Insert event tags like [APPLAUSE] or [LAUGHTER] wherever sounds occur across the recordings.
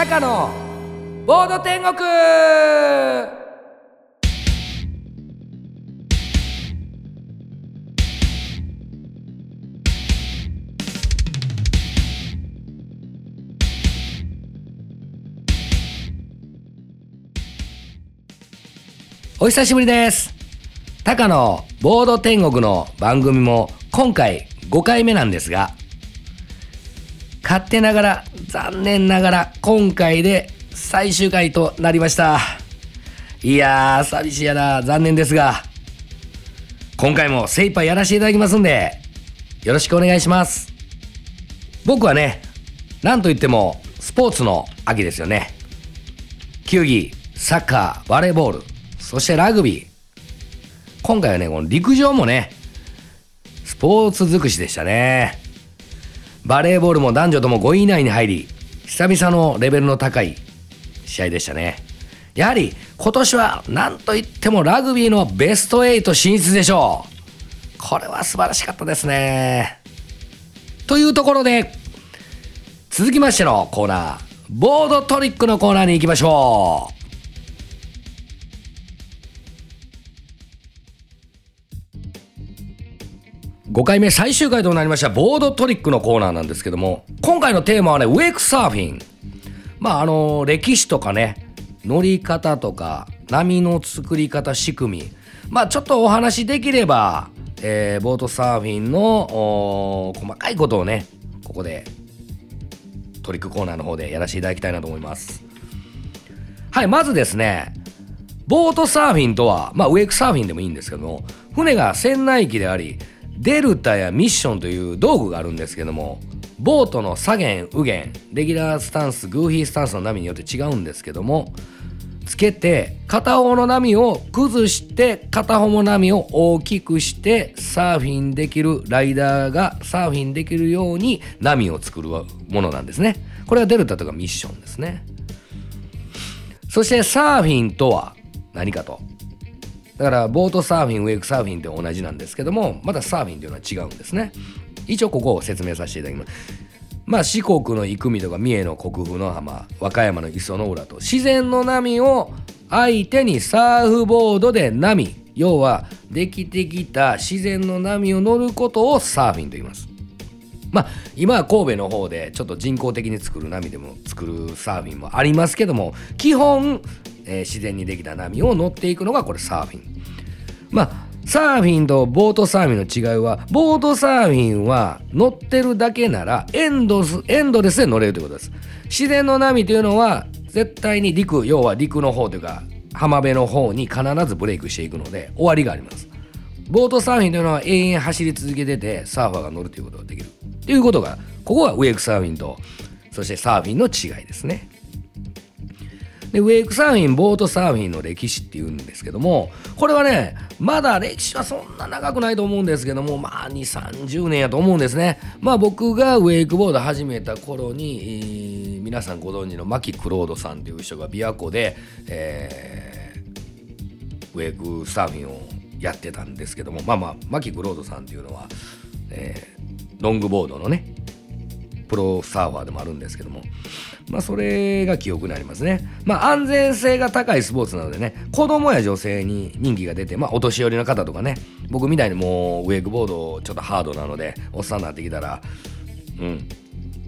高野ボード天国。お久しぶりです。高野ボード天国の番組も今回5回目なんですが勝手ながら残念ながら今回で最終回となりました。いやー寂しいやな。残念ですが今回も精一杯やらせていただきますんでよろしくお願いします。僕はねなんといってもスポーツの秋ですよね。球技サッカーバレーボールそしてラグビー。今回はねこの陸上もねスポーツ尽くしでしたね。バレーボールも男女とも5位以内に入り久々のレベルの高い試合でしたね。やはり今年は何といってもラグビーのベスト8進出でしょう。これは素晴らしかったですね。というところで続きましてのコーナーボードトリックのコーナーに行きましょう。5回目最終回となりましたボードトリックのコーナーなんですけども今回のテーマはねウェイクサーフィン。まああの歴史とかね乗り方とか波の作り方仕組み。まあちょっとお話できれば、えー、ボートサーフィンの細かいことをねここでトリックコーナーの方でやらせていただきたいなと思います。はいまずですねボートサーフィンとはまあウェイクサーフィンでもいいんですけども船が船内機でありデルタやミッションという道具があるんですけどもボートの左舷右舷レギュラースタンスグーフィースタンスの波によって違うんですけどもつけて片方の波を崩して片方の波を大きくしてサーフィンできるライダーがサーフィンできるように波を作るものなんですね。これはデルタとかミッションですね。そしてサーフィンとは何かと。だからボートサーフィンウェイクサーフィンって同じなんですけどもまたサーフィンというのは違うんですね。一応ここを説明させていただきます。まあ四国の生見とか三重の国府の浜和歌山の磯の浦と自然の波を相手にサーフボードで波要はできてきた自然の波を乗ることをサーフィンと言います。まあ今は神戸の方でちょっと人工的に作る波でも作るサーフィンもありますけども基本えー、自然にできた波を乗っていくのがこれサーフィン。まあサーフィンとボートサーフィンの違いはボートサーフィンは乗ってるだけならエンドスエンドレスで乗れるということです。自然の波というのは絶対に陸要は陸の方というか浜辺の方に必ずブレイクしていくので終わりがあります。ボートサーフィンというのは永遠走り続けててサーファーが乗るということができる。ということがここがウェイクサーフィンとそしてサーフィンの違いですね。でウェイクサーフィンボートサーフィンの歴史っていうんですけどもこれはねまだ歴史はそんな長くないと思うんですけどもまあ2 3 0年やと思うんですね。まあ僕がウェイクボード始めた頃に、えー、皆さんご存知の牧クロードさんという人が琵琶湖で、えー、ウェイクサーフィンをやってたんですけどもまあまあ牧クロードさんっていうのは、えー、ロングボードのねプロサーファーでもあるんですけどもまあ、それが記憶になりますね。まあ、安全性が高いスポーツなのでね、子供や女性に人気が出て、まあ、お年寄りの方とかね、僕みたいにもうウェイクボードちょっとハードなので、おっさんになってきたら、うん、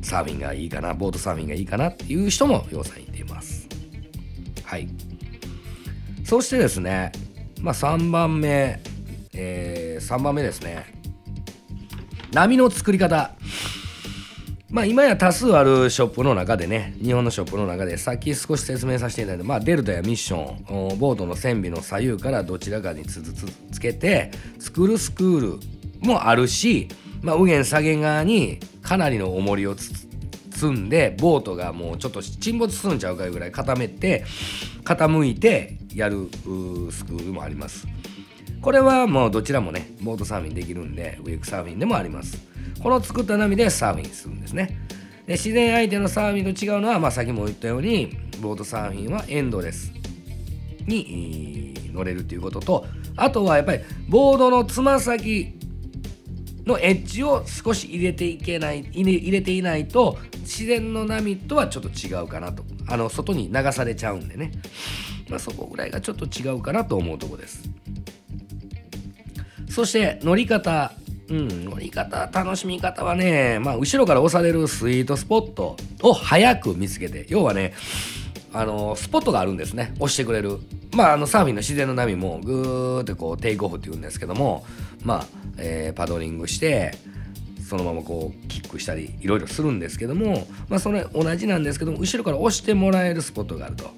サーフィンがいいかな、ボートサーフィンがいいかなっていう人も要さんいています。はい。そしてですね、まあ、3番目、えー、3番目ですね。波の作り方。まあ今や多数あるショップの中でね日本のショップの中でさっき少し説明させていただいた、まあ、デルタやミッションボートの線尾の左右からどちらかにつつつけて作るスクールもあるし、まあ、右舷左舷側にかなりの重りを積んでボートがもうちょっと沈没するんちゃうかぐらい固めて傾いてやるスクールもありますこれはもうどちらもねボートサーフィンできるんでウェイクサーフィンでもあります。この作った波でサーフィンするんですね。で自然相手のサーフィンと違うのは、まあ、さっきも言ったようにボートサーフィンはエンドレス。に乗れるということとあとはやっぱりボードのつま先のエッジを少し入れていけない入れていないと自然の波とはちょっと違うかなと。あの外に流されちゃうんでね、まあ、そこぐらいがちょっと違うかなと思うとこです。そして乗り方。うん、乗り方楽しみ方はね、まあ、後ろから押されるスイートスポットを早く見つけて要はねあのスポットがあるんですね。押してくれる。まああのサーフィンの自然の波もグーってこうテイクオフって言うんですけどもまあ、えー、パドリングしてそのままこうキックしたりいろいろするんですけどもまあそれ同じなんですけども後ろから押してもらえるスポットがあると。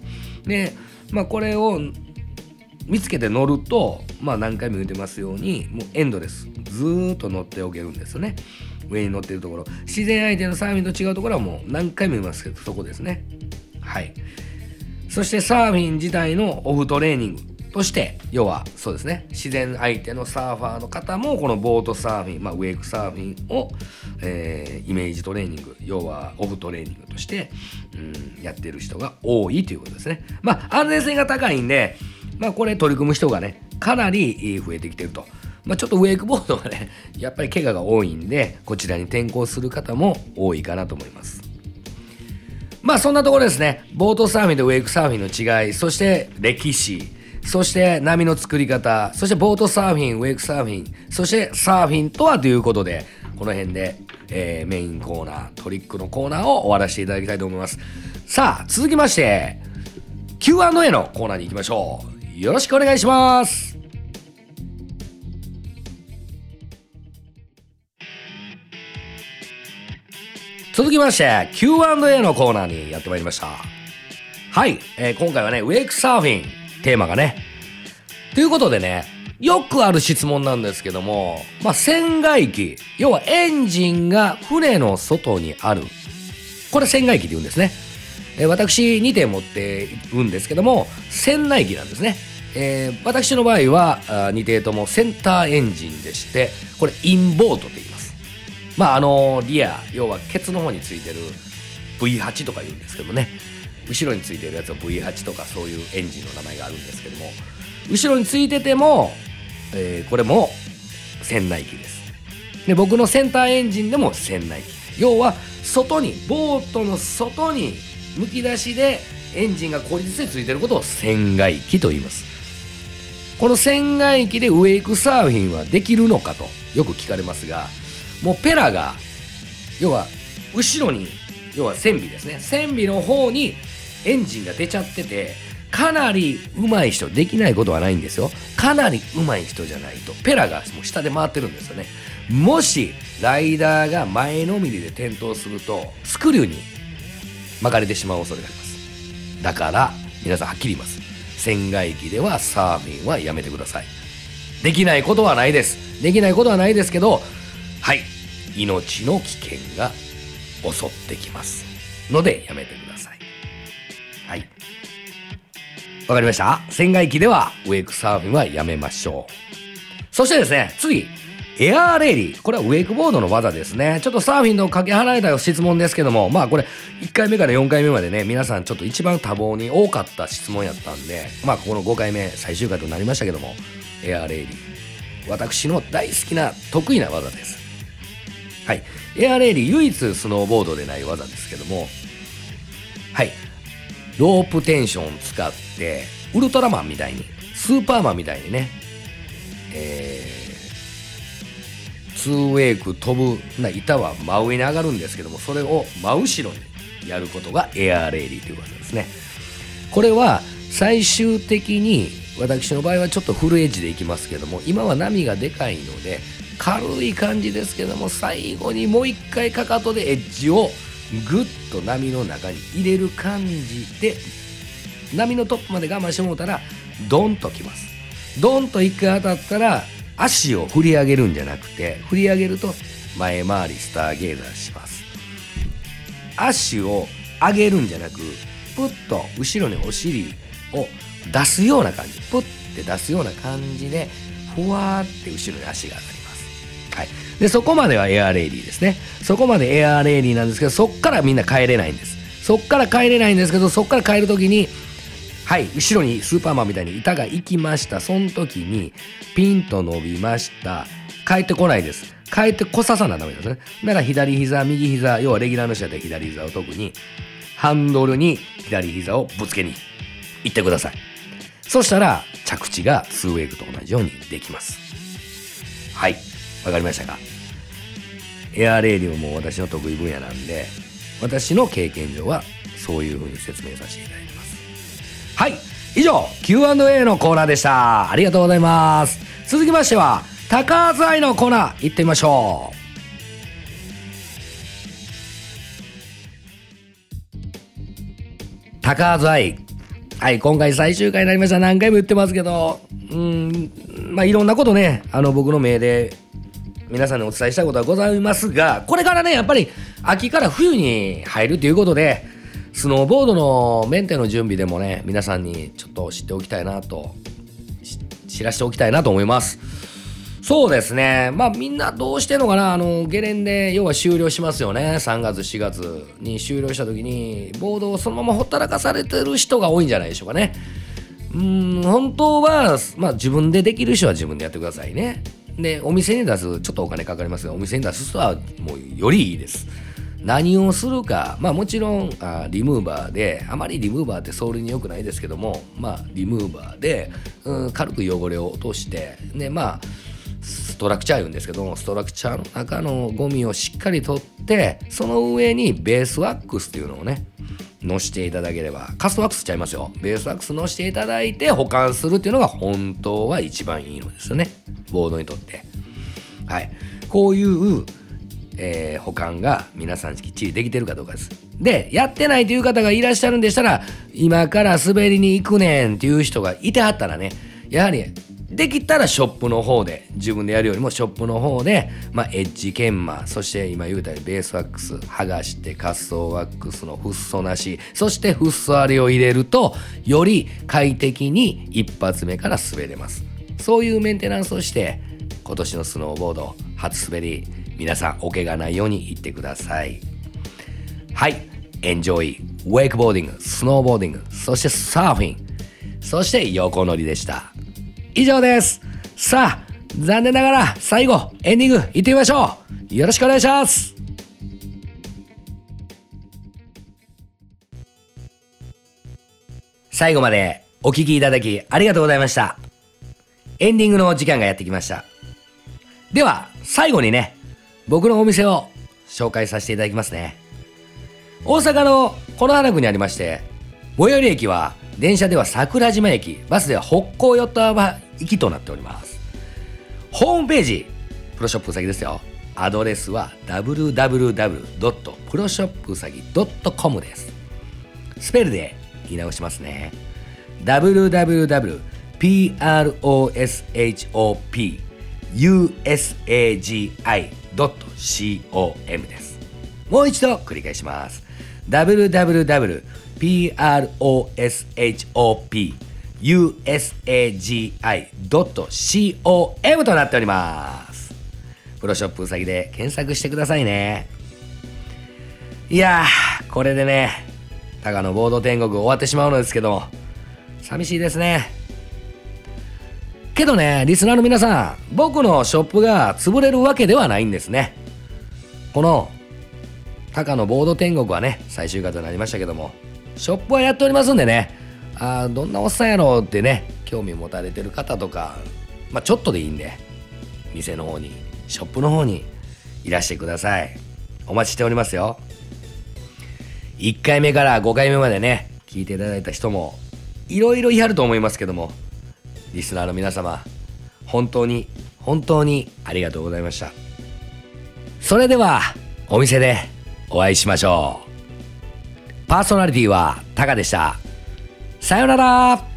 でまあこれを見つけて乗るとまあ何回も言うてますようにもうエンドレス。ずっと乗っておけるんですよね。上に乗ってるところ。自然相手のサーフィンと違うところはもう何回も言いますけどそこですね。はい。そしてサーフィン自体のオフトレーニング。として要はそうですね自然相手のサーファーの方もこのボートサーフィン、まあ、ウェイクサーフィンを、えー、イメージトレーニング要はオフトレーニングとして、うん、やってる人が多いということですねまあ安全性が高いんでまあこれ取り組む人がねかなり増えてきてると。まあ、ちょっとウェイクボードがね [LAUGHS] やっぱり怪我が多いんでこちらに転向する方も多いかなと思います。まあそんなところですね。ボートサーフィンとウェイクサーフィンの違い、そして歴史、そして波の作り方、そしてボートサーフィン、ウェイクサーフィン、そしてサーフィンとはということで、この辺で、えー、メインコーナー、トリックのコーナーを終わらせていただきたいと思います。さあ、続きまして、Q&A のコーナーに行きましょう。よろしくお願いします。続きまして Q&A のコーナーにやってまいりましたはい、えー、今回はねウェイクサーフィンテーマがね。ということでねよくある質問なんですけども、まあ、船外機要はエンジンが船の外にある。これ船外機で言うんですね、え、私2点持っているんですけども船内機なんですね。えー、私の場合はあ2艇ともセンターエンジンでしてこれインボートって言います。まああのリア要はケツの方についてる V8 とか言うんですけどもね。後ろについてるやつは V8 とかそういうエンジンの名前があるんですけども後ろについてても、えー、これも船内機です。で僕のセンターエンジンでも船内機。要は外にボートの外にむき出しでエンジンが効率でついてることを船外機と言います。この船外機でウェイクサーフィンはできるのかとよく聞かれますがもうペラが要は後ろに要は船尾ですね。船尾の方にエンジンが出ちゃっててかなり上手い人できないことはないんですよ。かなり上手い人じゃないと。ペラがもう下で回ってるんですよね。もしライダーが前のめりで転倒するとスクリューに巻かれてしまう恐れがあります。だから皆さんはっきり言います。船外機ではサーフィンはやめてください。できないことはないです。できないことはないですけどはい。命の危険が襲ってきます。のでやめてください。わかりました？船外機ではウェイクサーフィンはやめましょうそしてですね次エアーレイリー。これはウェイクボードの技ですね。ちょっとサーフィンのかけ離れた質問ですけども、まあこれ1回目から4回目までね、皆さんちょっと一番多忙に多かった質問やったんで、まあここの5回目最終回となりましたけども、エアーレイリー。私の大好きな得意な技です。はい。エアーレーリー唯一スノーボードでない技ですけども、はい。ロープテンション使って、ウルトラマンみたいに、スーパーマンみたいにね、えー、ツーウェイク飛ぶな板は真上に上がるんですけども、それを真後ろにやることがエアーレーリーという技ですね。これは最終的に私の場合はちょっとフルエッジでいきますけども今は波がでかいので軽い感じですけども最後にもう一回かかとでエッジをグッと波の中に入れる感じで波のトップまで我慢してもうたらドンときますドンと一回当たったら足を振り上げるんじゃなくて振り上げると前回りスターゲーザーします足を上げるんじゃなくプッと後ろにお尻を出すような感じプッて出すような感じでふわって後ろに足が上がりますはい。で、そこまではエアレイリーですね。そこまでエアレイリーなんですけど、そっからみんな帰れないんです。そっから帰れないんですけど、そっから帰るときに、はい、後ろにスーパーマンみたいに板が行きました。その時に、ピンと伸びました。帰ってこないです。帰ってこささなダメですね。だから左膝、右膝、要はレギュラーの人だったら左膝を特にハンドルに左膝をぶつけに行ってくださいそしたら着地が2ウェイクと同じようにできますはいわかりましたか？エアレーリングも私の得意分野なんで私の経験上はそういうふうに説明させていただきますはい。以上 Q&A のコーナーでした。ありがとうございます。続きましては高津愛のコーナー行ってみましょう。高津愛。はい今回最終回になりました。何回も言ってますけどうんまあいろんなことねあの僕の命で皆さんにお伝えしたことはございますがこれからねやっぱり秋から冬に入るということでスノーボードのメンテの準備でもね皆さんにちょっと知っておきたいなと知らせておきたいなと思います。そうですね。まあみんなどうしてんのかな？あのゲレンデ要は終了しますよね。3月4月に終了した時にボードをそのままほったらかされてる人が多いんじゃないでしょうかね。うん本当は、まあ、自分でできる人は自分でやってくださいね。でお店に出すちょっとお金かかりますがお店に出す人はもうよりいいです。何をするかまあもちろんあリムーバーであまりリムーバーってソールに良くないですけどもまあリムーバーで、うん、軽く汚れを落としてでまあストラクチャー言うんですけどもストラクチャーの中のゴミをしっかり取ってその上にベースワックスっていうのをねのしていただければカストワックスちゃいますよ。ベースワックスのしていただいて保管するっていうのが本当は一番いいのですよね。ボードにとって。はい。こういうえー、保管が皆さんきっちりできてるかどうかです。で、やってないという方がいらっしゃるんでしたら、今から滑りに行くねんっていう人がいてはったらね、やはりできたらショップの方で自分でやるよりもショップの方で、まあ、エッジ研磨そして今言うたようにベースワックス剥がして滑走ワックスのフッ素なしそしてフッ素あれを入れるとより快適に一発目から滑れますそういうメンテナンスをして今年のスノーボード初滑り皆さんお怪我ないように行ってください。はい。 Enjoy wakeboarding snowboarding そしてサーフィンそして横乗りでした。以上です。さあ残念ながら最後エンディングいってみましょう。よろしくお願いします。最後までお聴きいただきありがとうございました。エンディングの時間がやってきました。では最後にね僕のお店を紹介させていただきますね。大阪の此花区にありまして最寄り駅は電車では桜島駅バスでは北港ヨット浜行きとなっております。ホームページプロショップうさぎですよ。アドレスは www. プロショップうさぎ .com です。スペルで言い直しますね。www.proshop usagi.com ですもう一度繰り返します www proshopusagi.com となっております。プロショップうさぎで検索してくださいね。いやー、これでね、高野ボード天国終わってしまうのですけども、寂しいですね。けどね、リスナーの皆さん、僕のショップが潰れるわけではないんですね。この、高野ボード天国はね、最終回となりましたけども、ショップはやっておりますんでね、あどんなおっさんやろうってね、興味持たれてる方とか、まあ、ちょっとでいいんで、店の方に、ショップの方にいらしてください。お待ちしておりますよ。1回目から5回目までね、聞いていただいた人も、いろいろい張ると思いますけども、リスナーの皆様、本当に、本当にありがとうございました。それでは、お店でお会いしましょう。パーソナリティはタカでした。さよなら